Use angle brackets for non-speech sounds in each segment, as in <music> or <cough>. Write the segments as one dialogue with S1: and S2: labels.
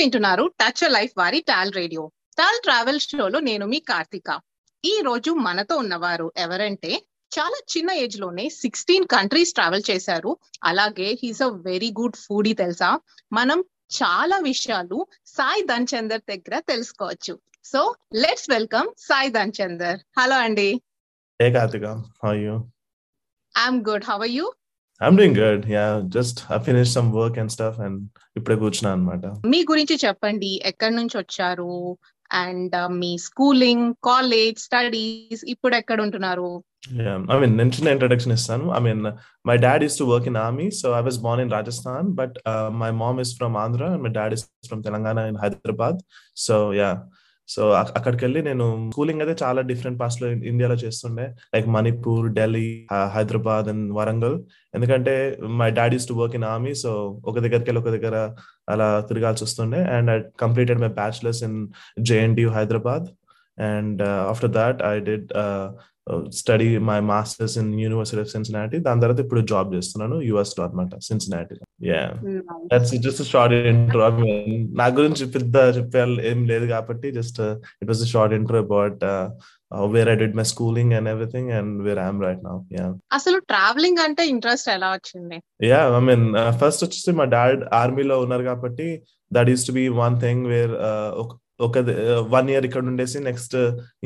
S1: వింటున్నారు. Touch life వారి tall radio tall travel షోలో నేను మీ కార్తిక. ఈ రోజు మనతో ఉన్నవారు ఎవరంటే చాలా చిన్న ఏజ్లోనే సిక్స్టీన్ కంట్రీస్ ట్రావెల్ చేశారు. అలాగే he's a very good foodie తెలుసా? మనం చాలా విషయాలు సాయి ధన్చందర్ దగ్గర తెలుసుకోవచ్చు. So let's welcome Sai Dhanchandar. Hello అండి?
S2: I'm good how you I'm doing good. Yeah, just I finished some work and stuff and ఇప్పుడే కూర్చున్నా అనమాట
S1: మీ గురించి చెప్పండి. ఎక్కడి నుంచి వచ్చారు? అండ్ మీ స్కూలింగ్ కాలేజ్ స్టడీస్ ఇప్పుడు ఎక్కడ ఉంటున్నారు?
S2: Yeah, I mean, నేను చిన్న ఇంట్రడక్షన్ ఇస్తాను. I mean my dad is to work in army so I was born in Rajasthan but my mom is from Andhra and my dad is from Telangana in Hyderabad so yeah so అక్కడికి వెళ్ళి నేను schooling అయితే చాలా different పార్ట్స్లో ఇండియాలో చేస్తుండే. Like Manipur Delhi Hyderabad and Warangal. ఎందుకంటే my dad use to work in army so ఒక దగ్గరికి వెళ్ళి ఒక దగ్గర అలా తిరగాల్సి వస్తుండే. And I completed my bachelors in JND Hyderabad. And after that I did study my masters in university of Cincinnati దాని తర్వాత ఇప్పుడు జాబ్ చేస్తున్నాను యుఎస్లో అనమాట Cincinnati that's just short intro నా గురించి పెద్ద చెప్పాలి ఏం లేదు కాబట్టి just it was short intro about where I did my schooling and everything and where I'm right now yeah
S1: అసలు ట్రావెలింగ్ అంటే ఇంట్రెస్ట్ ఎలా వచ్చింది?
S2: యా ఐ మీన్ ఫస్ట్ వచ్చేసి మా డాడ్ ఆర్మీలో ఉన్నారు కాబట్టి that is to be one thing where ఒక వన్ ఇయర్ ఇక్కడ ఉండేసి నెక్స్ట్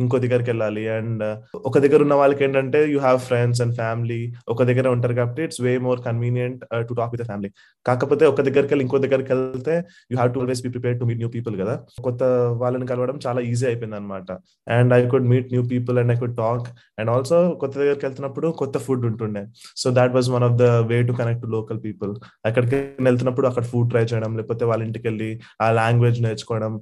S2: ఇంకో దగ్గరికి వెళ్ళాలి. అండ్ ఒక దగ్గర ఉన్న వాళ్ళకి ఏంటంటే you have friends and family ఒక దగ్గర ఉంటారు కాబట్టి it's way more convenient to talk with family కాకపోతే ఒక దగ్గరికి వెళ్ళి ఇంకో దగ్గరికి వెళ్తే you have to always be prepare to meet new people కదా. కొత్త వాళ్ళని కలవడం చాలా ఈజీ అయిపోయింది అనమాట and I could meet new people and I could talk and also కొత్త దగ్గరికి వెళ్తున్నప్పుడు కొత్త ఫుడ్ ఉంటుండే. So that was one of the way to connect to local people అక్కడికి వెళ్తున్నప్పుడు అక్కడ ఫుడ్ ట్రై చేయడం లేకపోతే వాళ్ళ ఇంటికి వెళ్ళి ఆ లాంగ్వేజ్ నేర్చుకోవడం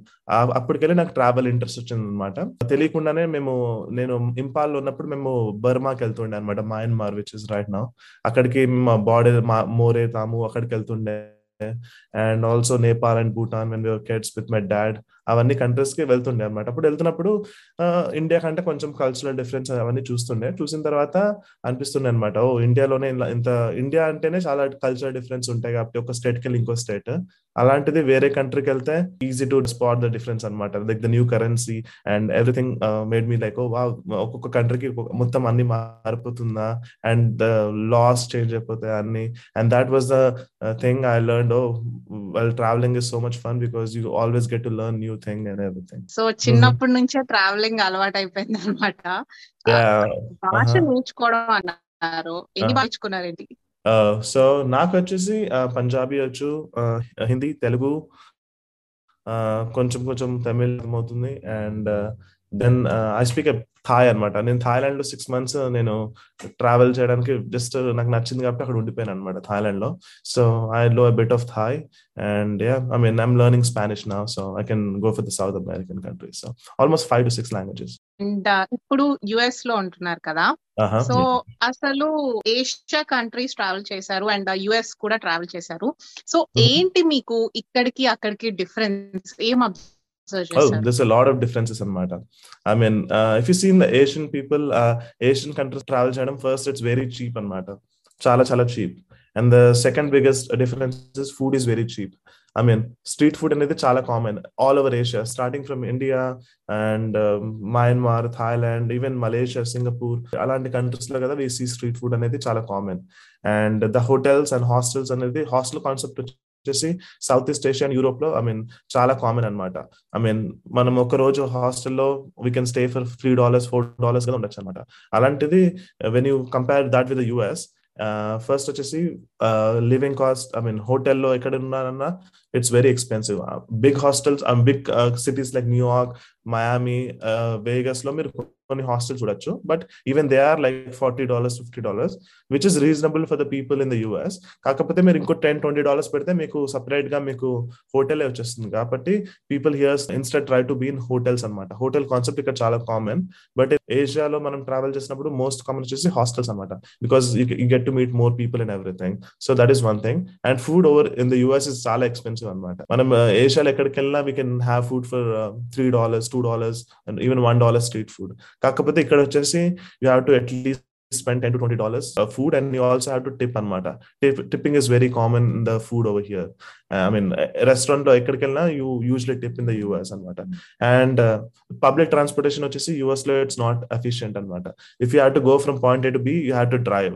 S2: అప్పటికెళ్ళి నాకు ట్రావెల్ ఇంట్రెస్ట్ వచ్చింది అనమాట తెలియకుండానే మేము నేను ఇంపాల్లో ఉన్నప్పుడు మేము బర్మాకి వెళ్తుండే అనమాట Myanmar which is right now అక్కడికి మా బాడీ మోరే తాము అక్కడికి వెళ్తుండే and also Nepal and Bhutan when your kids with my dad అవన్నీ కంట్రీస్కి వెళ్తుండే అనమాట అప్పుడు వెళ్తున్నప్పుడు ఇండియా కంటే కొంచెం కల్చరల్ డిఫరెన్స్ అవన్నీ చూస్తుండే. చూసిన తర్వాత అనిపిస్తుండే అనమాట ఓ ఇండియాలోనే ఇంత ఇండియా అంటేనే చాలా కల్చరల్ డిఫరెన్స్ ఉంటాయి కాబట్టి ఒక స్టేట్కి వెళ్ళి ఇంకో స్టేట్ అలాంటిది వేరే కంట్రీకి వెళ్తే easy to spot the difference అనమాట like the new currency and everything made me like వా ఒక్కొక్క కంట్రీకి మొత్తం అన్ని మారిపోతుందా? అండ్ ద లాస్ చేంజ్ అయిపోతాయి అన్ని. And that was the thing I learn oh well travelling is so much fun because you always get to learn new thing and everything
S1: so చిన్నప్పటి నుంచే ట్రావెలింగ్ అలవాటు అయిపోయింది అనమాట భాష నేర్చుకోవడం అన్నారు. ఎన్ని నేర్చుకున్నారు ఏంటి?
S2: సో నాకు వచ్చేసి పంజాబీ వచ్చు హిందీ తెలుగు కొంచెం కొంచెం తమిళ్ అవుతుంది and then I speak Thai అనమాట నేను థాయిలాండ్లో సిక్స్ మంత్స్ నేను ట్రావెల్ చేయడానికి జస్ట్ నాకు నచ్చింది కాబట్టి అక్కడ ఉండిపోయాను అనమాట థాయిలాండ్లో so I low bit of Thai and yeah I mean I'm learning Spanish నా so I can go for the south American countries so almost five to six languages
S1: and ఇప్పుడు యుఎస్లో ఉంటున్నారు కదా? సో అసలు ఏషియా కంట్రీస్ ట్రావెల్ చేశారు and US కూడా travel చేశారు. So ఏంటి మీకు ఇక్కడికి అక్కడికి డిఫరెన్స్? ఏం
S2: Oh, there's a lot of differences in matter. I mean, uh, if you see in the Asian people, uh, Asian countries travel chadam, first it's very cheap and matter. Chala chala cheap. And the second biggest difference is food is very cheap. I mean, street food అనేది చాలా common all over Asia starting from India and Myanmar Thailand even Malaysia Singapore అలాంటి కంట్రీస్లో కదా see street food అనేది చాలా common and the hotels and hostels అనేది hostel concept వచ్చేసి south east Asia and యూరోప్లో ఐ మీన్ చాలా కామన్ అనమాట ఐ మీన్ మనం ఒక రోజు హాస్టల్లో we can stay for three dollars four డాలర్స్గా ఉండొచ్చు అనమాట అలాంటిది when you compare that with US first వచ్చేసి లివింగ్ కాస్ట్ ఐ మీన్ హోటల్లో ఎక్కడ ఉన్నారన్నా it's very expensive big hostels big cities like New York Miami వేగస్లో మీరు కొన్ని హాస్టల్ చూడొచ్చు. But even they are like forty dollars fifty dollars which is reasonable for the people in the US కాకపోతే మీరు ఇంకో ten twenty dollars పెడితే మీకు సపరేట్గా మీకు హోటలే వచ్చేస్తుంది. కాబట్టి people here's instead try to be in hotels అనమాట హోటల్ కాన్సెప్ట్ ఇక్కడ చాలా కామన్ బట్ ఏషియాలో మనం ట్రావెల్ చేసినప్పుడు మోస్ట్ కామన్ వచ్చేసి హాస్టల్స్ అనమాట because you get to meet more people and everything so that is one thing and food over in the US is చాలా expensive అనమాట మనం ఏషియాలో ఎక్కడికి వెళ్ళినా we can have food for three dollars two dollars and even one dollar street food కాకపోతే ఇక్కడ వచ్చేసి you have to at least spend 10 to 20 dollars uh, food and you also have to tip anmata tip, tipping is very common in the food over here i mean restaurant లో ఎక్కడికి you usually tip in the us అనమాట and public transportation వచ్చేసి యుఎస్లో it's not efficient అనమాట if you have to go from point A to B you have to drive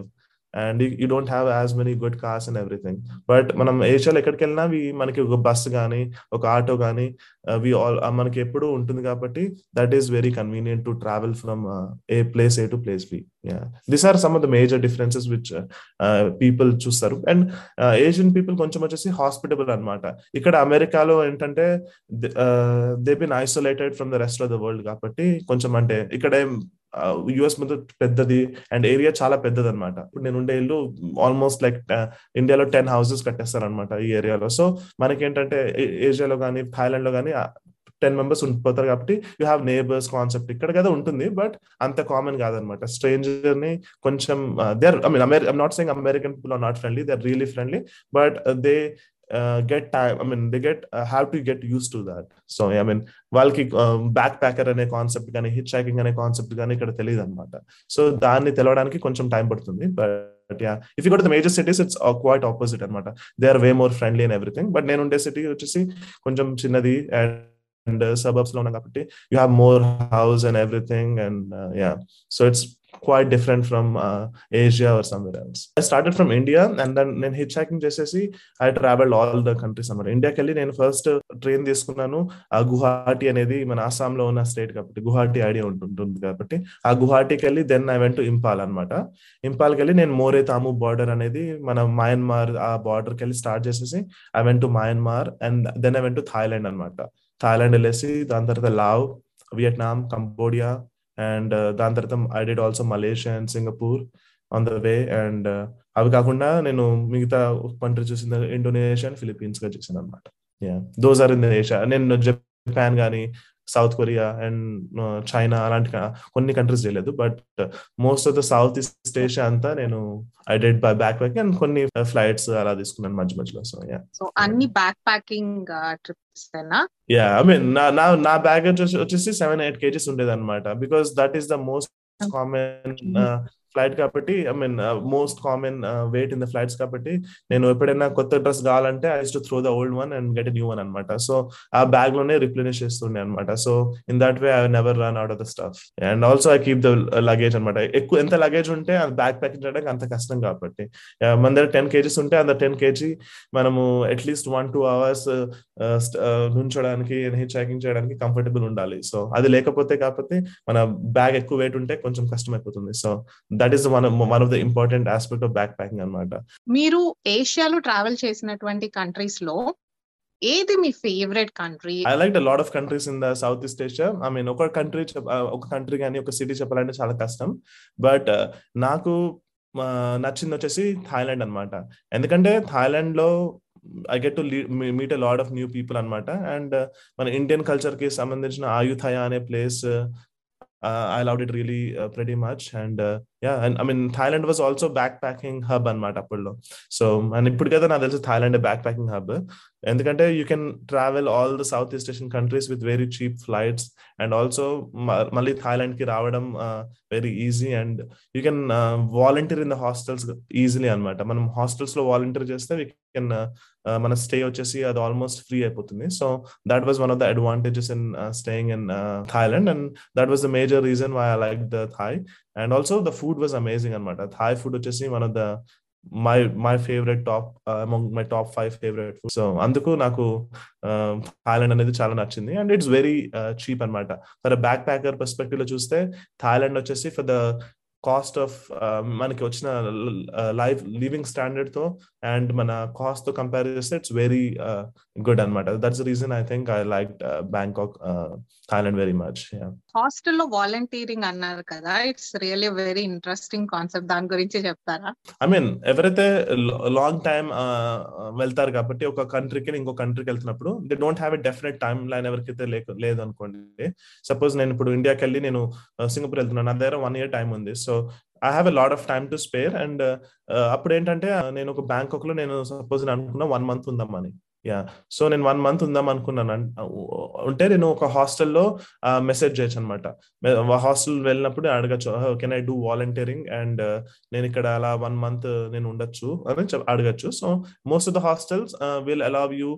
S2: and you don't have as many good cars and everything but మనం ఏషియాలో ఎక్కడికి వెళ్ళినా మనకి ఒక bus కానీ ఒక ఆటో కానీ వి ఆల్ మనకి ఎప్పుడు ఉంటుంది కాబట్టి that is very convenient to travel from a place A to place B this are some of the major differences which people చూస్తారు. అండ్ ఏషియన్ పీపుల్ కొంచెం వచ్చేసి హాస్పిటబుల్ అనమాట ఇక్కడ అమెరికాలో ఏంటంటే they been isolated from the rest of the world కాబట్టి కొంచెం అంటే ఇక్కడ యుఎస్ మీద పెద్దది అండ్ ఏరియా చాలా పెద్దది అనమాట ఇప్పుడు నేను ఉండే ఇల్లు ఆల్మోస్ట్ లైక్ ఇండియాలో టెన్ హౌసెస్ కట్టేస్తారు అనమాట ఈ ఏరియాలో సో మనకి ఏంటంటే ఏషియాలో కానీ థాయిలాండ్లో కానీ టెన్ మెంబర్స్ ఉండిపోతారు కాబట్టి యూ హ్యావ్ నేబర్స్ కాన్సెప్ట్ ఇక్కడ కదా ఉంటుంది బట్ అంత కామన్ కాదనమాట స్ట్రేంజర్ని కొంచెం they are I mean అమెరి not saying American people are not friendly they are really friendly but they get time I mean they get have to get use to that so I mean వాళ్ళకి backpacker అనే concept కానీ hitchhiking అనే concept కానీ ఇక్కడ తెలియదు అనమాట so దాన్ని తెలవడానికి కొంచెం టైం పడుతుంది. But yeah if you the major cities it's quite opposite అనమాట they are way more friendly and everything but నేను ఉండే సిటీ వచ్చేసి కొంచెం చిన్నది అండ్ అండ్ సబర్బ్స్లో ఉన్నాం కాబట్టి you have more house and everything and yeah so it's quite different from Asia or somewhere else I started from India and then నేను hitchhiking చేసేసి I travel all the countries అన్నమాట ఇండియాకి వెళ్ళి నేను first train తీసుకున్నాను. ఆ గుహాటి అనేది మన ఆసాంలో ఉన్న స్టేట్ కాబట్టి గుహాటి ఐడియా ఉంటుంటుంది కాబట్టి ఆ గుహాటికి వెళ్ళి then I went to Imphal అనమాట ఇంపాల్కి వెళ్ళి నేను మోరే తాము బార్డర్ అనేది మన మయన్మార్ ఆ బార్డర్కి వెళ్ళి స్టార్ట్ చేసేసి I went to Myanmar and then I went to Thailand అనమాట థాయిలాండ్ వెళ్ళేసి దాని తర్వాత లావ్ వియట్నాం కంబోడియా అండ్ దాని తర్వాత I did also Malaysia and Singapore on the way and అవి కాకుండా నేను మిగతా కంట్రీ చూసిన ఇండోనేషియా అండ్ ఫిలిపీన్స్గా చూసాను అనమాట దోస్ ఆర్ ఇన్ ఏషియా నేను జపాన్ కానీ సౌత్ కొరియా అండ్ చైనా అలాంటి కొన్ని కంట్రీస్ చేయలేదు. But most of the south east Asia అంతా నేను I did by backpacking and కొన్ని ఫ్లైట్స్ అలా తీసుకున్నాను మధ్య మధ్యలో. సో యా
S1: సో అన్ని backpacking trips
S2: yeah I mean నా నా బ్యాగేజ్ వచ్చేసి సెవెన్ ఎయిట్ కేజీస్ ఉండేది అనమాట because that is the most common flight కాబట్టి I mean most common weight in the flights కాబట్టి నేను ఎప్పుడైనా కొత్త డ్రెస్ కావాలంటే I to throw the old one and get new one అనమాట సో ఆ బ్యాగ్లోనే రిప్లెనిష్ చేస్తుండే అనమాట so in that way I never run out of the stuff and also I keep the luggage అనమాట ఎక్కువ ఎంత లగేజ్ ఉంటే ఆ బ్యాగ్ ప్యాకింగ్ చేయడానికి అంత కష్టం కాబట్టి. మన దగ్గర టెన్ కేజీస్ ఉంటే అంత టెన్ కేజీ మనము at least one two hours నుంచోడానికి hitchhiking చేయడానికి కంఫర్టబుల్ ఉండాలి. సో అది లేకపోతే కాకపోతే మన బ్యాగ్ ఎక్కువ వెయిట్ ఉంటే కొంచెం కష్టం అయిపోతుంది so that is one one of the important aspect of backpacking అనమాట
S1: మీరు ఏషియాలో ట్రావెల్ చేసినటువంటి కంట్రీస్లో ఏది మీ favourite country
S2: I like lot of countries in the south east Asia I mean ఒక కంట్రీ ఒక కంట్రీ కానీ ఒక సిటీ చెప్పాలంటే చాలా కష్టం. బట్ నాకు నచ్చింది వచ్చేసి థాయిలాండ్ అనమాట ఎందుకంటే థాయిలాండ్లో I get to meet a lot of new people అనమాట అండ్ మన ఇండియన్ కల్చర్కి సంబంధించిన ఆయుథయ అనే place I love it really pretty much and yeah and I mean Thailand was also backpacking hub అనమాట అప్పుడులో సో అండ్ ఇప్పుడు కదా నాకు తెలిసి థాయిలాండ్ బ్యాక్ ప్యాకింగ్ హబ్ ఎందుకంటే you can travel all the south east Asian countries with very cheap flights and also మళ్ళీ థాయిలాండ్కి రావడం very easy and you can volunteer in the hostels easily అనమాట మనం హాస్టల్స్లో వాలంటీర్ చేస్తే వీ కెన్ మన stay వచ్చేసి అది ఆల్మోస్ట్ ఫ్రీ అయిపోతుంది. So that was one of the advantages in staying in Thailand and that was the major reason why I like the Thai and also the food was amazing అనమాట Thai food వచ్చేసి one of the my my favourite top among my top five favourite food so అందుకు నాకు Thailand అనేది చాలా నచ్చింది. And it's very cheap అనమాట for backpacker పర్స్పెక్టివ్లో చూస్తే థాయిలాండ్ వచ్చేసి ఫర్ ద కాస్ట్ ఆఫ్ మనకి వచ్చిన లైఫ్ లివింగ్ స్టాండర్డ్తో అండ్ మన కాస్ట్తో కంపేర్ చేస్తే ఇట్స్ వెరీ గుడ్ అనమాట that's reason I think I like Bangkok Thailand very much
S1: హాస్టల్లో వాలంటీరింగ్ అన్నారు కదా. It's really very interesting concept దాని గురించి చెప్తారా?
S2: ఐ మీన్ ఎవరైతే లాంగ్ టైమ్ వెళ్తారు కాబట్టి ఒక కంట్రీకి ఇంకో కంట్రీకి వెళ్తున్నప్పుడు they don't have a definite timeline ఎవరికైతే లేదు అనుకోండి సపోజ్ నేను ఇప్పుడు ఇండియాకి వెళ్ళి నేను సింగపూర్ వెళ్తున్నాను. నా దగ్గర వన్ ఇయర్ టైం ఉంది. So I have a lot of time to spare and అప్పుడు ఏంటంటే నేను ఒక బ్యాంకాక్లో నేను సపోజ్ అనుకున్నా వన్ మంత్ ఉందమ్మని యా సో నేను వన్ మంత్ ఉందాం అనుకున్నాను. ఉంటే నేను ఒక హాస్టల్లో మెసేజ్ చేయొచ్చు అనమాట హాస్టల్ వెళ్ళినప్పుడు అడగచ్చు. Can I do volunteering and నేను ఇక్కడ అలా వన్ మంత్ నేను ఉండొచ్చు అని అడగచ్చు. So most of the hostels will allow you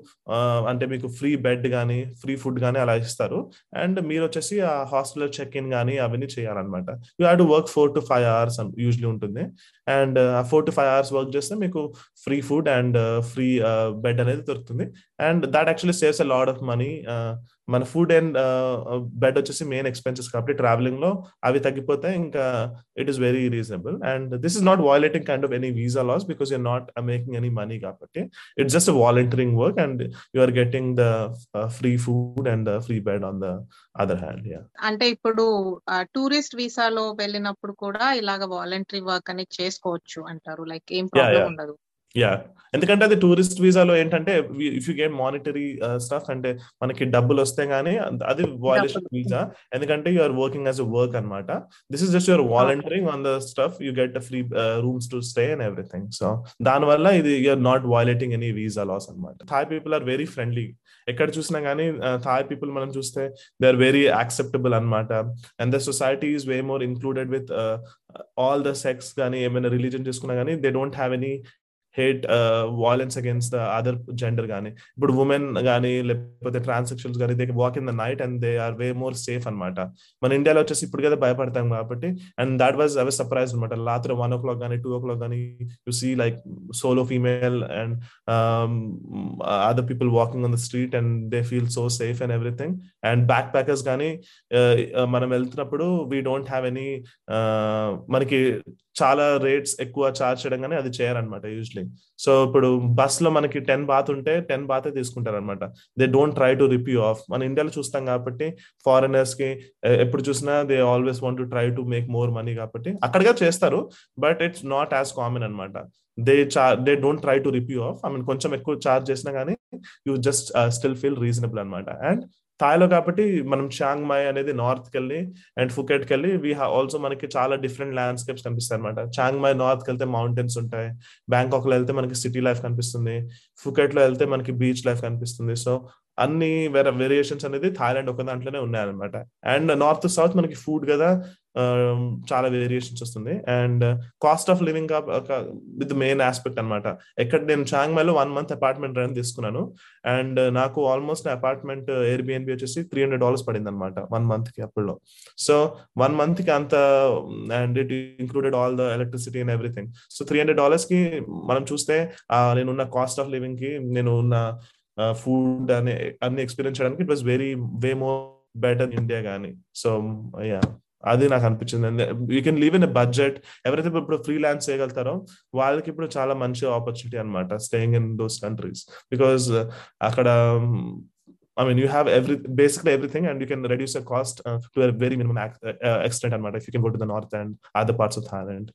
S2: అంటే మీకు ఫ్రీ బెడ్ కానీ ఫ్రీ ఫుడ్ కానీ అలా ఇస్తారు. అండ్ మీరు వచ్చేసి ఆ హాస్టల్లో చెక్ ఇన్ కానీ అవన్నీ చేయాలన్నమాట you have to work four to five hours usually ఉంటుంది. అండ్ ఆ four to five hours work చేస్తే మీకు free food and free bed అనేది దొరుకుతుంది. And that actually saves a lot of money మన ఫుడ్ అండ్ బెడ్ వచ్చేసి main expenses కాబట్టి ట్రావెలింగ్లో అవి తగ్గిపోతే ఇంకా it is very reasonable and this is not violating kind of any visa laws because you're not making any money కాబట్టి it's just volunteering work and you are getting the free food and the free bed on the other hand
S1: అంటే ఇప్పుడు tourist వీసాలో వెళ్ళినప్పుడు కూడా ఇలాగ voluntary work అనేది చేసుకోవచ్చు అంటారు. Like ఏం ప్రాబ్లం ఉండదు.
S2: యా ఎందుకంటే అది టూరిస్ట్ వీసాలో ఏంటంటే if you get monetary stuff అంటే మనకి డబ్బులు వస్తే గానీ అది వాయిలేషన్ వీసా ఎందుకంటే you are working as a work అనమాట this is just your volunteering on the stuff you get free rooms to stay and everything so దాని వల్ల ఇది you're not violating any visa laws అనమాట Thai people are very friendly ఎక్కడ చూసినా గానీ Thai people మనం చూస్తే దే ఆర్ వెరీ యాక్సెప్టబుల్ అనమాట and the society is way more included with all the sex కానీ ఏమైనా రిలీజన్ చేసుకున్నా కానీ they don't have any hate violence against the other gender కానీ ఇప్పుడు ఉమెన్ కానీ లేకపోతే ట్రాన్సాక్షన్స్ కానీ they walk in the night and they are way more safe అనమాట మన ఇండియాలో వచ్చేసి ఇప్పుడు కదా భయపడతాం కాబట్టి and that was a way surprise అనమాట రాత్రి వన్ ఓ క్లాక్ కానీ టూ ఓ క్లాక్ కానీ you see like solo female and other people walking on the street and they feel so safe and everything and backpackers కానీ మనం వెళ్తున్నప్పుడు we don't have any మనకి చాలా rates ఎక్కువ charge చేయడం కానీ అది చేయరనమాట యూజువలీ సో ఇప్పుడు బస్లో మనకి టెన్ బాత్ ఉంటే టెన్ బాతే తీసుకుంటారు అనమాట they don't try to rip you off మన ఇండియాలో చూస్తాం కాబట్టి ఫారినర్స్కి ఎప్పుడు చూసినా they always want to try to make more money కాబట్టి అక్కడగా చేస్తారు. But it's not as common అనమాట they char they don't try to rip you off I mean కొంచెం ఎక్కువ చార్జ్ చేసినా కానీ you just still feel reasonable అనమాట and థాయ్లో కాబట్టి మనం చాంగ్ మై అనేది నార్త్కి వెళ్ళి అండ్ ఫుకెట్కి వెళ్ళి వీ ఆల్సో మనకి చాలా డిఫరెంట్ ల్యాండ్స్కేప్స్ కనిపిస్తాయి అనమాట చాంగ్ మై నార్త్కి వెళ్తే మౌంటైన్స్ ఉంటాయి. బ్యాంకాక్లో వెళ్తే మనకి సిటీ లైఫ్ కనిపిస్తుంది. ఫుకెట్లో వెళ్తే మనకి బీచ్ లైఫ్ కనిపిస్తుంది. సో అన్ని వేరే వేరియేషన్స్ అనేది థాయిలాండ్ ఒక దాంట్లోనే ఉన్నాయన్నమాట. అండ్ నార్త్ సౌత్ మనకి ఫుడ్ కదా Um, చాలా వేరియేషన్స్ వస్తుంది. And cost of living with main aspect అనమాట ఎక్కడ నేను చాంగ్మైలో వన్ మంత్ అపార్ట్మెంట్ రెంట్ తీసుకున్నాను. అండ్ uh, నాకు ఆల్మోస్ట్ అపార్ట్మెంట్ ఎయిర్బిఎన్బి వచ్చేసి త్రీ హండ్రెడ్ డాలర్స్ పడింది అనమాట వన్ మంత్కి అప్పుడు సో వన్ మంత్కి అంత and it included all the electricity and everything so three hundred డాలర్స్కి మనం చూస్తే నేను ఉన్న కాస్ట్ ఆఫ్ లివింగ్కి నేను ఉన్న ఫుడ్ అనే అన్ని ఎక్స్పీరియన్స్ చేయడానికి it was very way more better India కానీ సో యా అది నాకు అనిపించింది you can live in a budget ఎవరైతే ఇప్పుడు ఫ్రీలాన్స్ చేయగలుగుతారో వాళ్ళకి ఇప్పుడు చాలా మంచి ఆపర్చునిటీ అనమాట staying in those countries because అక్కడ I mean you have every basically everything and you can reduce a cost to very minimum extent అనమాట you can go to the north and other parts of Thailand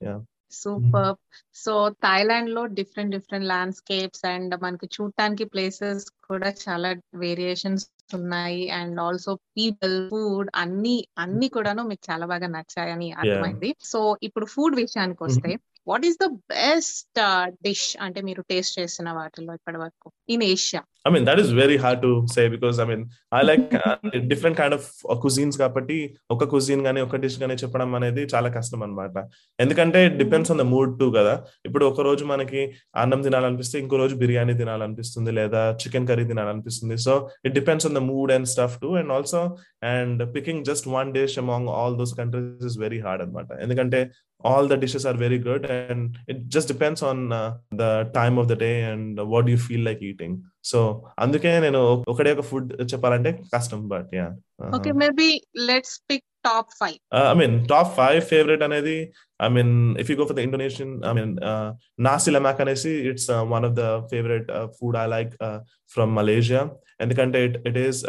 S1: super so థాయిలాండ్లో different different landscapes and మనకి చూడటానికి places కూడా చాలా variations ఉన్నాయి. And also people food అన్ని అన్ని కూడాను మీకు చాలా బాగా నచ్చాయని అర్థమైంది. సో ఇప్పుడు ఫుడ్ విషయానికి వస్తే what is the best dish అంటే మీరు టేస్ట్ చేసిన వాటిలో ఇప్పటి వరకు in Asia
S2: I mean that is very hard to say because I mean I like different kind of cuisines కాబట్టి ఒక కుజిన్ గానీ ఒక డిష్ గానీ చెప్పడం అనేది చాలా కష్టం అనమాట ఎందుకంటే depends on the mood too కదా. ఇప్పుడు ఒక రోజు మనకి అన్నం తినాలనిపిస్తే ఇంకో రోజు బిర్యానీ తినాలనిపిస్తుంది లేదా చికెన్ కర్రీ తినాలనిపిస్తుంది. So it depends on the mood and stuff too and also and picking just one dish among all those countries is very hard అనమాట ఎందుకంటే all the dishes are very good and it just depends on uh, the time of the day and uh, what you feel like eating. So అందుకే నేను ఒకటే ఒక food చెప్పాలంటే కష్టం but yeah
S1: okay maybe let's pick top five
S2: I mean top five favourite అనేది I mean if you go for the Indonesian I mean nasi lemak అనేసి it's one of the favourite food I like from Malaysia ఎందుకంటే it it is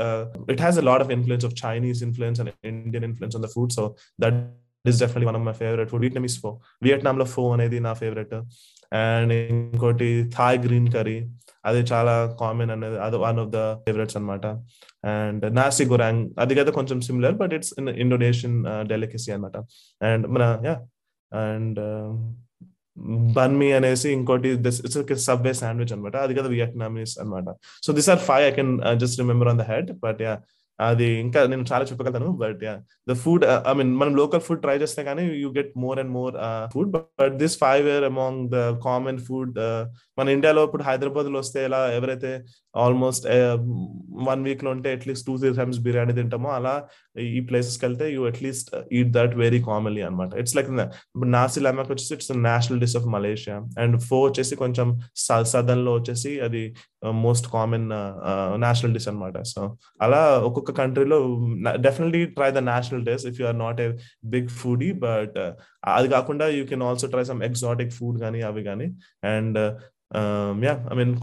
S2: it has a lot of influence of Chinese influence and Indian influence on the food so that is definitely one of my favourite food Vietnamese pho Vietnam లో pho అనేది నా favourite and ఇంకోటి Thai green curry అది చాలా common అనేది అది one of the favourites అనమాట and nasi goreng అది కదా కొంచెం similar but it's Indonesian delicacy అనమాట అండ్ మన యా అండ్ బన్ మీ అనేసి ఇంకోటి సబ్వే శాండ్విచ్ అనమాట అది కదా వియట్నామీస్ అనమాట so this are five I can just remember on the head but yeah అది ఇంకా నేను చాలా చెప్పగలుగుతాను but yeah the food I mean మనం లోకల్ ఫుడ్ ట్రై చేస్తే కానీ you get more and more food but this five year among the common food మన ఇండియాలో ఇప్పుడు హైదరాబాద్లో వస్తే ఎలా ఎవరైతే ఆల్మోస్ట్ వన్ వీక్లో ఉంటే at least two three times biryani తింటామో. అలా ఈ ప్లేసెస్కి వెళ్తే you at least eat that very commonly అనమాట ఇట్స్ లైక్ నాసి లెమక్ వచ్చేసి it's national dish of Malaysia. And pho వచ్చేసి కొంచెం సదన్లో వచ్చేసి అది మోస్ట్ కామన్ నేషనల్ డిష్ అనమాట సో అలా ఒక్కొక్క కంట్రీలో definitely try the national dish if you are not a big foodie but అది కాకుండా you can also try some exotic food కానీ అవి కానీ అండ్ యా ఐ మీన్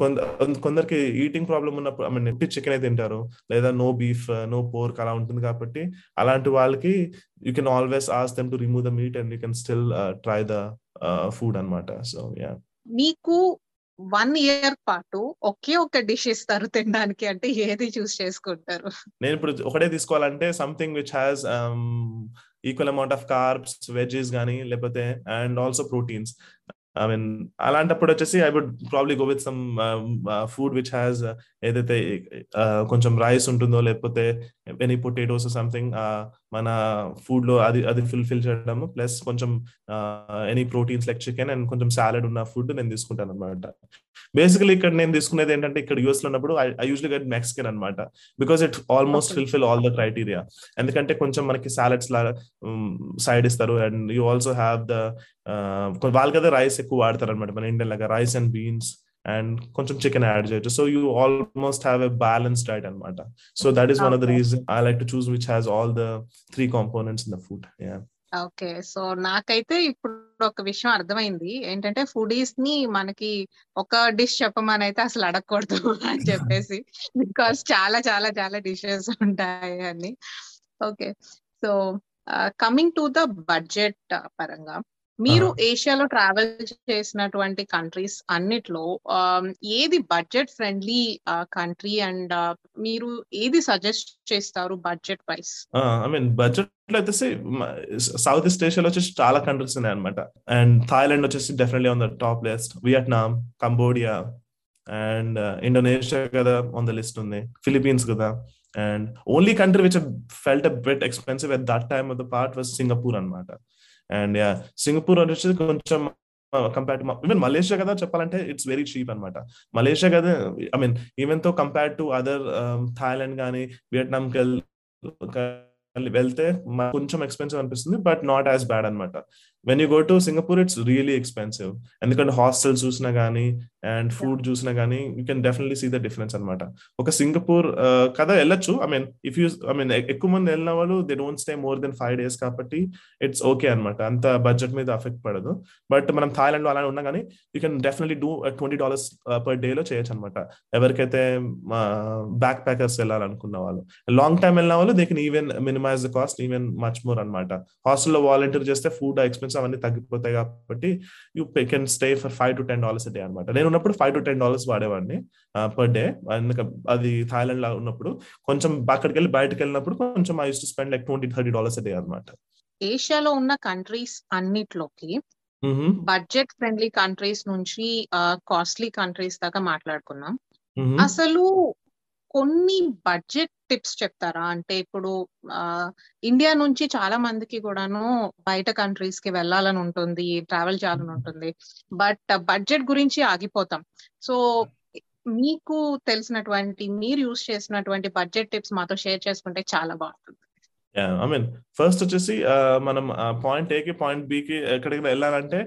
S2: కొందరికి ఈటింగ్ ప్రాబ్లమ్ ఉన్నప్పుడు ఐ మీన్ ఎట్టి చికెన్ అయితే తింటారు. లేదా నో బీఫ్ నో పోర్క్ అలా ఉంటుంది కాబట్టి అలాంటి వాళ్ళకి you can always ask them to remove the meat and you can still try the food అనమాట సో యా
S1: మీకు వన్ ఇయర్ పాటు ఒకే ఒక డిష్ ఇస్తారు తినడానికి అంటే ఏది చూస్ చేసుకుంటారు?
S2: నేను ఇప్పుడు ఒకటే తీసుకోవాలంటే something which has equal amount of carbs veggies కానీ లేకపోతే and also proteins I mean అలాంటప్పుడు వచ్చేసి I would probably go with some food which has ఏదైతే uh, కొంచెం రైస్ ఉంటుందో లేకపోతే ఎనీ పొటాటోస్ సంథింగ్ మన ఫుడ్లో అది అది ఫుల్ఫిల్ చేయడం ప్లస్ కొంచెం any proteins like chicken and కొంచెం సాలడ్ ఉన్న ఫుడ్ నేను తీసుకుంటాను అనమాట బేసికలీ ఇక్కడ నేను తీసుకునేది ఏంటంటే ఇక్కడ యూఎస్లో ఉన్నప్పుడు ఐ యూజువలీ గెట్ మెక్సికన్ అనమాట because it almost fulfil all the criteria ఎందుకంటే కొంచెం మనకి సాలడ్స్ లా సైడ్ ఇస్తారు. And you also have the వాళ్ళు కదా రైస్ ఎక్కువ వాడతారు అనమాట మన ఇండియన్ లాగా రైస్ అండ్ బీన్స్ అండ్ కొంచెం చికెన్ యాడ్ చేయొచ్చు. So you almost have a balance diet అనమాట so that is one of the reason I like to choose which has all the three components in the food yeah
S1: okay. So నాకైతే ఇప్పుడు ఒక విషయం అర్థమైంది. ఏంటంటే ఫుడీస్ని మనకి ఒక డిష్ చెప్పమని అయితే అసలు అడగకూడదు <laughs> అని చెప్పేసి. బికాస్ చాలా చాలా చాలా డిషెస్ ఉంటాయి అని. Okay. So coming to the budget పరంగా. మీరు ఏషియాలో ట్రావెల్ చేసినటువంటి కంట్రీస్ అన్నిట్లో ఏది బడ్జెట్ ఫ్రెండ్లీ కంట్రీ అండ్ మీరు ఏది సజెస్ట్ చేస్తారు బడ్జెట్ వైస్
S2: ఐ మీన్ బడ్జెట్లో అయితే సౌత్ ఈస్ట్ ఏషియాలో వచ్చేసి చాలా కంట్రీస్ ఉన్నాయి అనమాట అండ్ థాయిలాండ్ వచ్చేసి definitely on the top list Vietnam Cambodia and Indonesia కదా ఆన్ ద లిస్ట్ ఉంది. ఫిలిపీన్స్ కదా. And only country which felt bit expensive at that time of the part was Singapore అనమాట and yeah Singapore వచ్చేసి కొంచెం compare to even Malaysia కదా చెప్పాలంటే it's very cheap అనమాట Malaysia కదా ఐ మీన్ ఈవెన్తో కంపేర్ టు అదర్ థాయిలాండ్ కానీ Vietnam వెళ్తే కొంచెం ఎక్స్పెన్సివ్ అనిపిస్తుంది బట్ నాట్ యాజ్ బ్యాడ్ అనమాట when you go to Singapore it's really expensive ఎందుకంటే హాస్టల్ చూసినా గానీ అండ్ ఫుడ్ చూసినా గానీ you can definitely see the difference అనమాట ఒక సింగపూర్ కదా వెళ్ళొచ్చు. I mean if you I mean ఎక్కువ మంది వెళ్ళిన వాళ్ళు they don't stay more than five days కాబట్టి ఇట్స్ ఓకే అనమాట అంత బడ్జెట్ మీద అఫెక్ట్ పడదు. బట్ మనం థాయిలాండ్లో అలా ఉన్నా కానీ you can definitely do twenty dollars per day లో చేయొచ్చు అనమాట ఎవరికైతే బ్యాక్ ప్యాకర్స్ వెళ్ళాలనుకున్న వాళ్ళు. లాంగ్ టైం వెళ్ళిన వాళ్ళు they can even minimize the cost even much more అనమాట హాస్టల్లో వాలంటీర్ చేస్తే ఫుడ్ ఎక్స్పెన్స్ అవన్నీ తగ్గిపోతాయి కాబట్టి you can stay for five to ten dollars day అనమాట నేను ఉన్నప్పుడు ఫైవ్ టు టెన్ డాలర్స్ వాడేవాడిని పర్ డే అది థాయిలాండ్లో ఉన్నప్పుడు కొంచెం అక్కడికి వెళ్ళి బయటకు వెళ్ళినప్పుడు కొంచెం I to spend like twenty thirty dollars day అనమాట
S1: ఏషియాలో ఉన్న కంట్రీస్ అన్నిట్లోకి బడ్జెట్ ఫ్రెండ్లీ కంట్రీస్ నుంచి కాస్ట్లీ కంట్రీస్ దాకా మాట్లాడుకున్నాం అసలు కొన్ని బడ్జెట్ టిప్స్ చెప్తారా? అంటే ఇప్పుడు ఇండియా నుంచి చాలా మందికి కూడాను బయట కంట్రీస్కి వెళ్ళాలని ఉంటుంది ట్రావెల్ చేయాలని ఉంటుంది. బట్ బడ్జెట్ గురించి ఆగిపోతాం. సో మీకు తెలిసినటువంటి మీరు యూస్ చేసినటువంటి బడ్జెట్ టిప్స్ మాతో షేర్ చేసుకుంటే చాలా బాగుంటుంది.
S2: ఐ మీన్ ఫస్ట్ వచ్చేసి మనం పాయింట్ ఏకి కి పాయింట్ బి కి ఎక్కడికి వెళ్ళాలంటే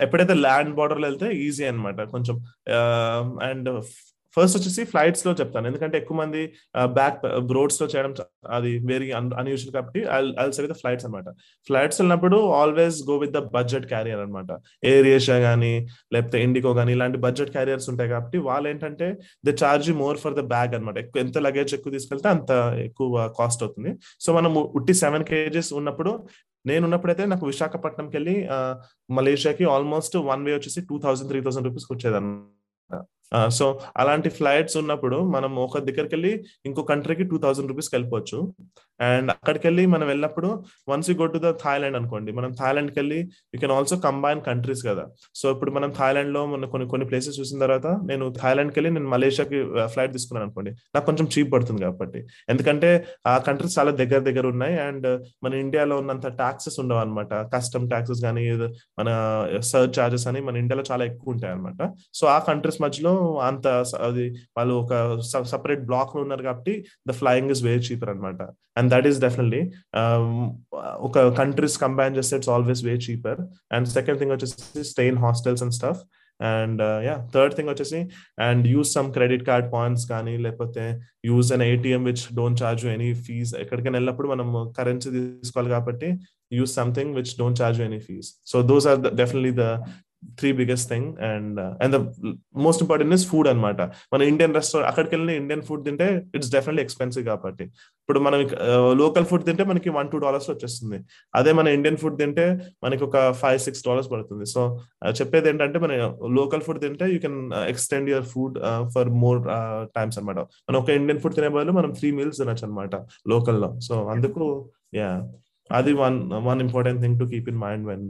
S2: ఎప్పుడైతే ల్యాండ్ బార్డర్లో వెళ్తే ఈజీ అనమాట కొంచెం అండ్ ఫస్ట్ వచ్చేసి ఫ్లైట్స్లో చెప్తాను. ఎందుకంటే ఎక్కువ మంది బ్యాక్ రోడ్స్లో చేయడం అది వెరీ అన్యూజువల్ కాబట్టి ఐ సే ద ఫ్లైట్స్ అనమాట ఫ్లైట్స్ వెళ్ళినప్పుడు always go with the budget carrier అనమాట ఎయిర్ ఏషియా కానీ లేకపోతే ఇండిగో కానీ ఇలాంటి బడ్జెట్ క్యారియర్స్ ఉంటాయి కాబట్టి వాళ్ళు ఏంటంటే the charge more for the bag అనమాట ఎక్కువ ఎంత లగేజ్ ఎక్కువ తీసుకెళ్తే అంత ఎక్కువ కాస్ట్ అవుతుంది. సో మనం ఉట్టి సెవెన్ కేజెస్ ఉన్నప్పుడు నేను ఉన్నప్పుడైతే నాకు విశాఖపట్నంకి వెళ్ళి మలేషియాకి ఆల్మోస్ట్ వన్ వే వచ్చేసి టూ థౌసండ్ త్రీ థౌసండ్ రూపీస్కి వచ్చేది సో అలాంటి ఫ్లైట్స్ ఉన్నప్పుడు మనం ఒక దగ్గరికి వెళ్ళి ఇంకో కంట్రీకి టూ థౌసండ్ రూపీస్కి వెళ్ళిపోవచ్చు అండ్ అక్కడికి వెళ్ళి మనం వెళ్ళినప్పుడు once you go to the Thailand అనుకోండి మనం థాయిలాండ్కి వెళ్ళి you can also combine countries కదా. సో ఇప్పుడు మనం థాయిలాండ్లో మన కొన్ని కొన్ని ప్లేసెస్ చూసిన తర్వాత నేను థాయిలాండ్కి వెళ్ళి నేను మలేషియాకి ఫ్లైట్ తీసుకున్నాను అనుకోండి. నాకు కొంచెం చీప్ పడుతుంది కాబట్టి. ఎందుకంటే ఆ కంట్రీస్ చాలా దగ్గర దగ్గర ఉన్నాయి. అండ్ మన ఇండియాలో ఉన్నంత ట్యాక్సెస్ ఉండవు అనమాట కస్టమ్ ట్యాక్సెస్ కానీ మన సర్చ్ చార్జెస్ అని మన ఇండియాలో చాలా ఎక్కువ ఉంటాయి అనమాట సో ఆ కంట్రీస్ మధ్యలో అంత అది వాళ్ళు ఒక సపరేట్ బ్లాక్లో ఉన్నారు కాబట్టి the flying is way cheaper అనమాట అండ్ దట్ ఈస్ డెఫినెట్లీ ఒక కంట్రీస్ కంబైన్ చేస్తే it's always way cheaper and second thing వచ్చేసి stay in hostels and stuff and yeah third thing వచ్చేసి and use some credit card points కానీ లేకపోతే use an ATM which don't charge any fees ఎక్కడికైనా వెళ్ళినప్పుడు మనం currency తీసుకోవాలి కాబట్టి use something which don't charge any fees so those are definitely the three biggest thing and and the most important is food అనమాట మన Indian restaurant అక్కడికి వెళ్ళిన Indian food తింటే ఇట్స్ డెఫినెట్లీ ఎక్స్పెన్సివ్ కాబట్టి. ఇప్పుడు మనం uh, లోకల్ ఫుడ్ తింటే మనకి వన్ టూ డాలర్స్ వచ్చేస్తుంది. అదే మన ఇండియన్ ఫుడ్ తింటే మనకి ఒక ఫైవ్ సిక్స్ డాలర్స్ పడుతుంది. సో uh, చెప్పేది ఏంటంటే మన లోకల్ ఫుడ్ తింటే you can extend your food for more times అనమాట మనం ఒక ఇండియన్ ఫుడ్ తినే బదులు మనం త్రీ మీల్స్ తినచ్చు అనమాట లోకల్లో సో అందుకు యా అది one one important thing to keep in mind when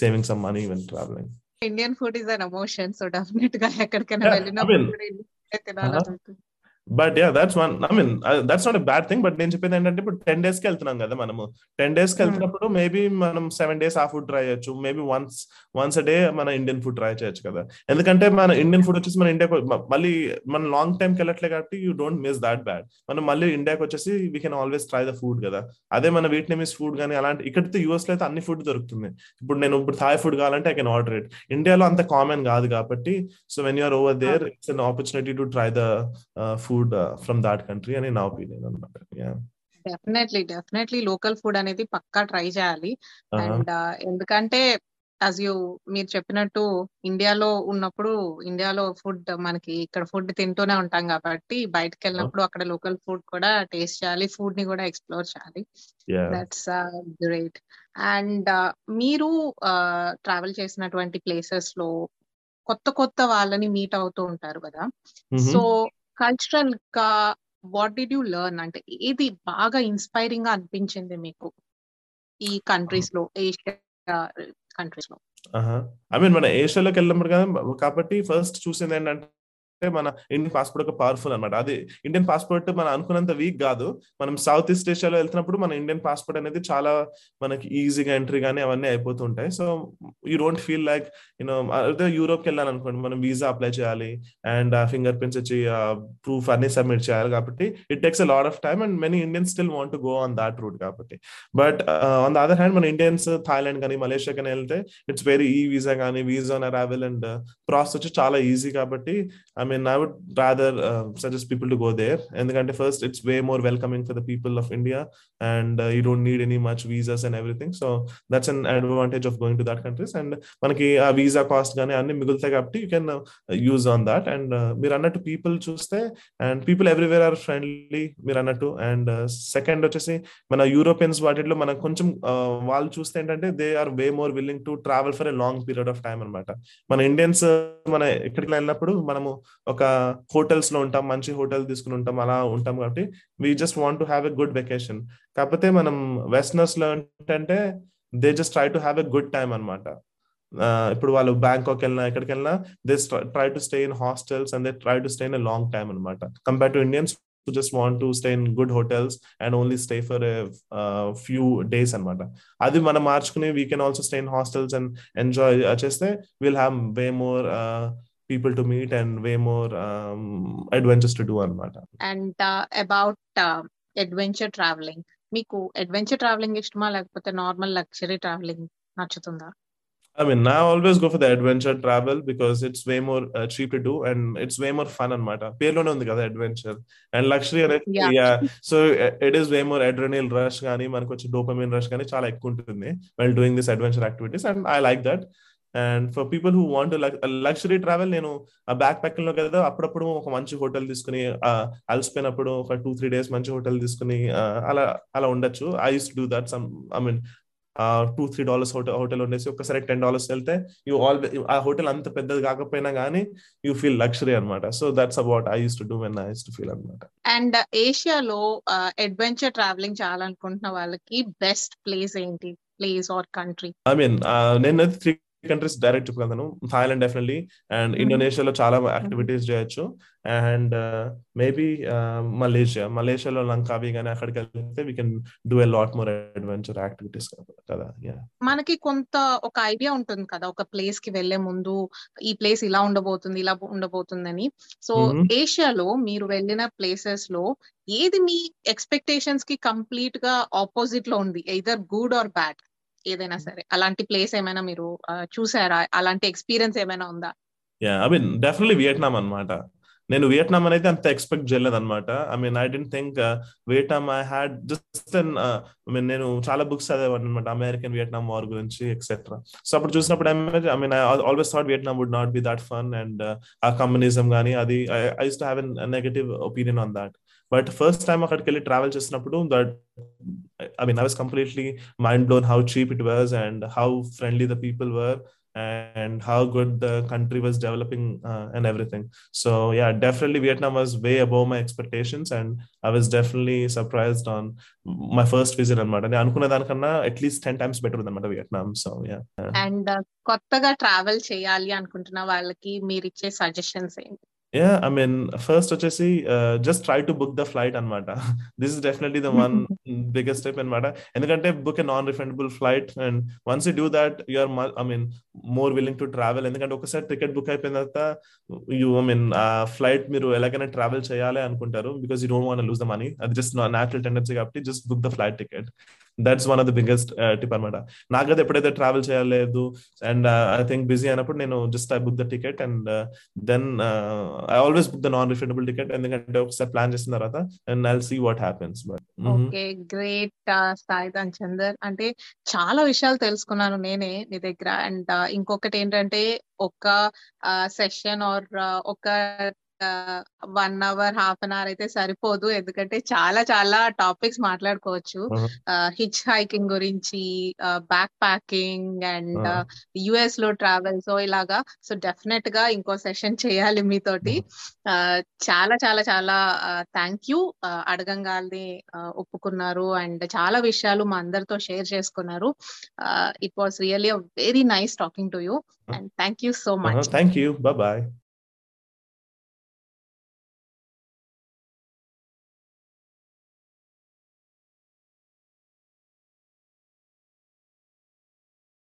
S2: saving some money when
S1: traveling Indian food is an emotion so డెఫినెట్గా ఎక్కడికైనా వెళ్ళినప్పుడు
S2: but yeah that's one I mean that's not bad thing but నేను చెప్పేది ఏంటంటే ఇప్పుడు ten డేస్కి వెళ్తున్నాం కదా మనము. టెన్ డేస్కి వెళ్తున్నప్పుడు మేబీ మనం సెవెన్ డేస్ ఆ ఫుడ్ ట్రై చేయొచ్చు. Maybe once once a day మన ఇండియన్ ఫుడ్ ట్రై చేయొచ్చు కదా. ఎందుకంటే మన ఇండియన్ ఫుడ్ వచ్చేసి మన ఇండియాకి మళ్ళీ మన లాంగ్ టైం కి వెళ్ళట్లే కాబట్టి you don't miss that bad మనం మళ్ళీ ఇండియాకి వచ్చేసి we can always try the food కదా. అదే మన వియట్నమీస్ ఫుడ్ కానీ అలాంటి ఇక్కడితో యూఎస్లో అయితే అన్ని ఫుడ్ దొరుకుతుంది. ఇప్పుడు నేను ఇప్పుడు థాయ్ ఫుడ్ కావాలంటే ఐ కెన్ ఆర్డర్ ఇట్ ఇండియాలో అంత కామన్ కాదు కాబట్టి so when you're over there it's an opportunity to try the food from that country అని నా ఒపీనియన్ అనమాట
S1: డెఫినెట్లీ డెఫినెట్లీ లోకల్ ఫుడ్ అనేది పక్కా ట్రై చేయాలి. అండ్ ఎందుకంటే యాజ్ యూ మీరు చెప్పినట్టు ఇండియాలో ఉన్నప్పుడు ఇండియాలో ఫుడ్ మనకి ఇక్కడ ఫుడ్ తింటూనే ఉంటాం కాబట్టి బయటకు వెళ్ళినప్పుడు అక్కడ లోకల్ ఫుడ్ కూడా టేస్ట్ చేయాలి ఫుడ్ని కూడా ఎక్స్ప్లోర్ చేయాలి. దట్స్ గ్రేట్ అండ్ మీరు ట్రావెల్ చేసినటువంటి ప్లేసెస్లో కొత్త కొత్త వాళ్ళని మీట్ అవుతూ ఉంటారు కదా. సో కల్చరల్గా వాట్ డిడ్ యూ లెర్న్ అంటే ఏది బాగా ఇన్స్పైరింగ్గా అనిపించింది మీకు ఈ కంట్రీస్లో ఏషియా కంట్రీస్లో?
S2: ఐ మీన్ మన ఏషియాలోకి వెళ్ళినప్పుడు కదా కాబట్టి ఫస్ట్ చూసింది ఏంటంటే మన ఇండియన్ పాస్పోర్ట్ ఒక పవర్ఫుల్ అనమాట అది ఇండియన్ పాస్పోర్ట్ మనం అనుకున్నంత వీక్ కాదు. మనం సౌత్ ఈస్ట్ ఏషియాలో వెళ్తున్నప్పుడు మన ఇండియన్ పాస్పోర్ట్ అనేది చాలా మనకి ఈజీగా ఎంట్రీ కానీ అవన్నీ అయిపోతుంటాయి. So you don't feel like you know అదే యూరోప్కి వెళ్ళాలి అనుకోండి. మనం వీసా అప్లై చేయాలి అండ్ ఫింగర్ ప్రింట్స్ వచ్చి ప్రూఫ్ అన్ని సబ్మిట్ చేయాలి కాబట్టి it takes a lot of time and many Indians still want to go on that route కాబట్టి. But on the other hand మన ఇండియన్స్ థాయిలాండ్ కానీ మలేషియా కానీ వెళ్తే ఇట్స్ వెరీ ఈ వీసా కానీ visa on arrival and process వచ్చి చాలా easy కాబట్టి I mean I would rather suggest people to go there ఎందుకంటే first it's way more welcoming for the people of India and you don't need any much visas and everything so that's an advantage of going to that countries and మనకి ఆ visa cost కానీ అన్ని మిగులుతాయి కాబట్టి you can use on that and మీరు అన్నట్టు people చూస్తే and people everywhere are friendly మీరు అన్నట్టు. అండ్ సెకండ్ వచ్చేసి మన యూరోపియన్స్ వాటిలో మనం కొంచెం వాళ్ళు చూస్తే ఏంటంటే they are way more willing to travel for a long period of time అనమాట మన ఇండియన్స్ మన ఎక్కడికి వెళ్ళినప్పుడు మనము ఒక హోటల్స్లో ఉంటాం మంచి హోటల్ తీసుకుని ఉంటాం అలా ఉంటాం కాబట్టి we just want to have a good vacation కాకపోతే మనం వెస్టర్నర్స్లో ఏంటంటే they just try to have a good time అనమాట ఇప్పుడు వాళ్ళు బ్యాంకాక్ వెళ్ళినా ఎక్కడికి వెళ్ళినా they try to stay in hostels and they try to stay in long time అనమాట compare to Indians just just to to stay in good hotels and only stay for a అనమాట అది మనం మార్చుకుని we can also stay in hostels and enjoy చేస్తే will have way more people to meet and way more adventures to do అనమాట
S1: and about adventure travelling మీకు adventure travelling ఇష్టమా? లేకపోతే normal luxury travelling నచ్చుతుందా?
S2: I mean, I always go for the adventure travel because it's way more uh, cheap to do and it's way more fun అనమాట పేర్లోనే ఉంది కదా adventure and luxury అనేది so it is way more adrenaline rush కానీ మనకు వచ్చి dopamine rush కానీ చాలా ఎక్కువ ఉంటుంది well doing this adventure activities and I like that and for people who want luxury travel నేను ఆ బ్యాక్ ప్యాకింగ్లో కదా అప్పుడప్పుడు ఒక మంచి హోటల్ తీసుకుని అలసిపోయినప్పుడు ఒక టూ త్రీ డేస్ మంచి హోటల్ తీసుకుని అలా అలా ఉండొచ్చు. I use do that some I mean two three dollars hotel hotel ఉండేసి ఒకసారి టెన్ డాలర్స్ వెళ్తే యూ ఆల్ ఆ హోటల్ అంత పెద్దది కాకపోయినా కానీ యూ ఫీల్ లక్షరీ అనమాట so that's about I use to do when I use to feel అనమాట
S1: అండ్ ఏషియాలో అడ్వెంచర్ ట్రావెలింగ్ చేయాలనుకుంటున్న వాళ్ళకి బెస్ట్ ప్లేస్ ఏంటి? Place or country
S2: I mean నేను త్రీ కంట్రీస్ డైరెక్ట్ చెప్పగలను థాయిలాండ్ డెఫినెట్లీ అండ్ ఇండోనేషియాలో చాలా యాక్టివిటీస్ చేయొచ్చు. అండ్ మేబీ మలేషియా మలేషియాలో లంకావి కానీ అక్కడికి వెళ్తే we can do a lot more adventure activities కదా?
S1: మనకి కొంత ఒక ఐడియా ఉంటుంది కదా? ఒక ప్లేస్కి వెళ్ళే ముందు ఈ ప్లేస్ ఇలా ఉండబోతుంది ఇలా ఉండబోతుందని. సో ఏషియాలో మీరు వెళ్ళిన ప్లేసెస్లో ఏది మీ ఎక్స్పెక్టేషన్స్కి కంప్లీట్గా ఆపోజిట్లో ఉంది? ఎయిదర్ గుడ్ ఆర్ బ్యాడ్ ఏదైనా సరే. అలాంటి ప్లేస్ ఏమైనా మీరు చూసారా? అలాంటి ఎక్స్పీరియన్స్ ఏమైనా ఉందా?
S2: Yeah I mean definitely Vietnam అనమాట నేను వియట్నాం అనేది అంత ఎక్స్పెక్ట్ చేయలేదు అనమాట I mean I didn't think Vietnam I had just I mean నేను చాలా బుక్స్ చదివాను అనమాట అమెరికన్ వియట్నాం వార్ గురించి ఎక్సెట్రా సో అప్పుడు చూసినప్పుడు I mean I always thought Vietnam would not be that fun and uh communism కానీ అది I to have an negative opinion on that but first time అక్కడికి వెళ్ళి travel చేసినప్పుడు that I mean I was completely mind blown how cheap it was and how friendly the people were and how good the country was developing uh, and everything. So yeah, definitely Vietnam was way above my expectations, and I was definitely surprised on my first visit అనమాట నేను అనుకున్న దానికన్నా at least ten times better ఉందన్నమాట Vietnam so yeah
S1: and కొత్తగా travel చేయాలి అనుకుంటున్న వాళ్ళకి మీరు ఇచ్చే సజెషన్స్ ఏంటి
S2: యా ఐ మీన్ ఫస్ట్ వచ్చేసి just try to book the flight అనమాట this is definitely the one biggest step అనమాట ఎందుకంటే book a non refundable flight and once you do that you're I mean more willing to travel ఎందుకంటే ఒకసారి ticket book అయిపోయిన తర్వాత you I mean ఆ flight మీరు ఎలాగైనా ట్రావెల్ చేయాలి అనుకుంటారు because you don't want lose the money అది జస్ట్ న్యాచురల్ టెండెన్సీ కాబట్టి just book the flight ticket that's one of the biggest tip అనమాట నాకైతే ఎప్పుడైతే ట్రావెల్ చేయలేదు అండ్ ఐ థింక్ బిజీ అయినప్పుడు నేను just I book the ticket and then I always book the non refundable ticket ఎందుకంటే ఒకసారి plan చేసిన తర్వాత and I see what happens but
S1: okay great Sai Chander అంటే చాలా విషయాలు తెలుసుకున్నాను నేనే నీ దగ్గర. అండ్ uh, ఇంకొకటి ఏంటంటే ఒక uh, సెషన్ ఆర్ uh, ఒక one hour half an hour అయితే సరిపోదు. ఎందుకంటే చాలా చాలా టాపిక్స్ మాట్లాడుకోవచ్చు. హిచ్ హైకింగ్ గురించి బ్యాక్ ప్యాకింగ్ అండ్ యుఎస్లో ట్రావెల్. సో ఇలాగా. సో డెఫినెట్గా ఇంకో సెషన్ చేయాలి మీతోటి. చాలా చాలా చాలా థ్యాంక్ యూ. అడగంగాల్ని ఒప్పుకున్నారు. అండ్ చాలా విషయాలు మా అందరితో షేర్ చేసుకున్నారు. It was really very nice talking to you. And thank you so much.
S2: Thank you. Bye.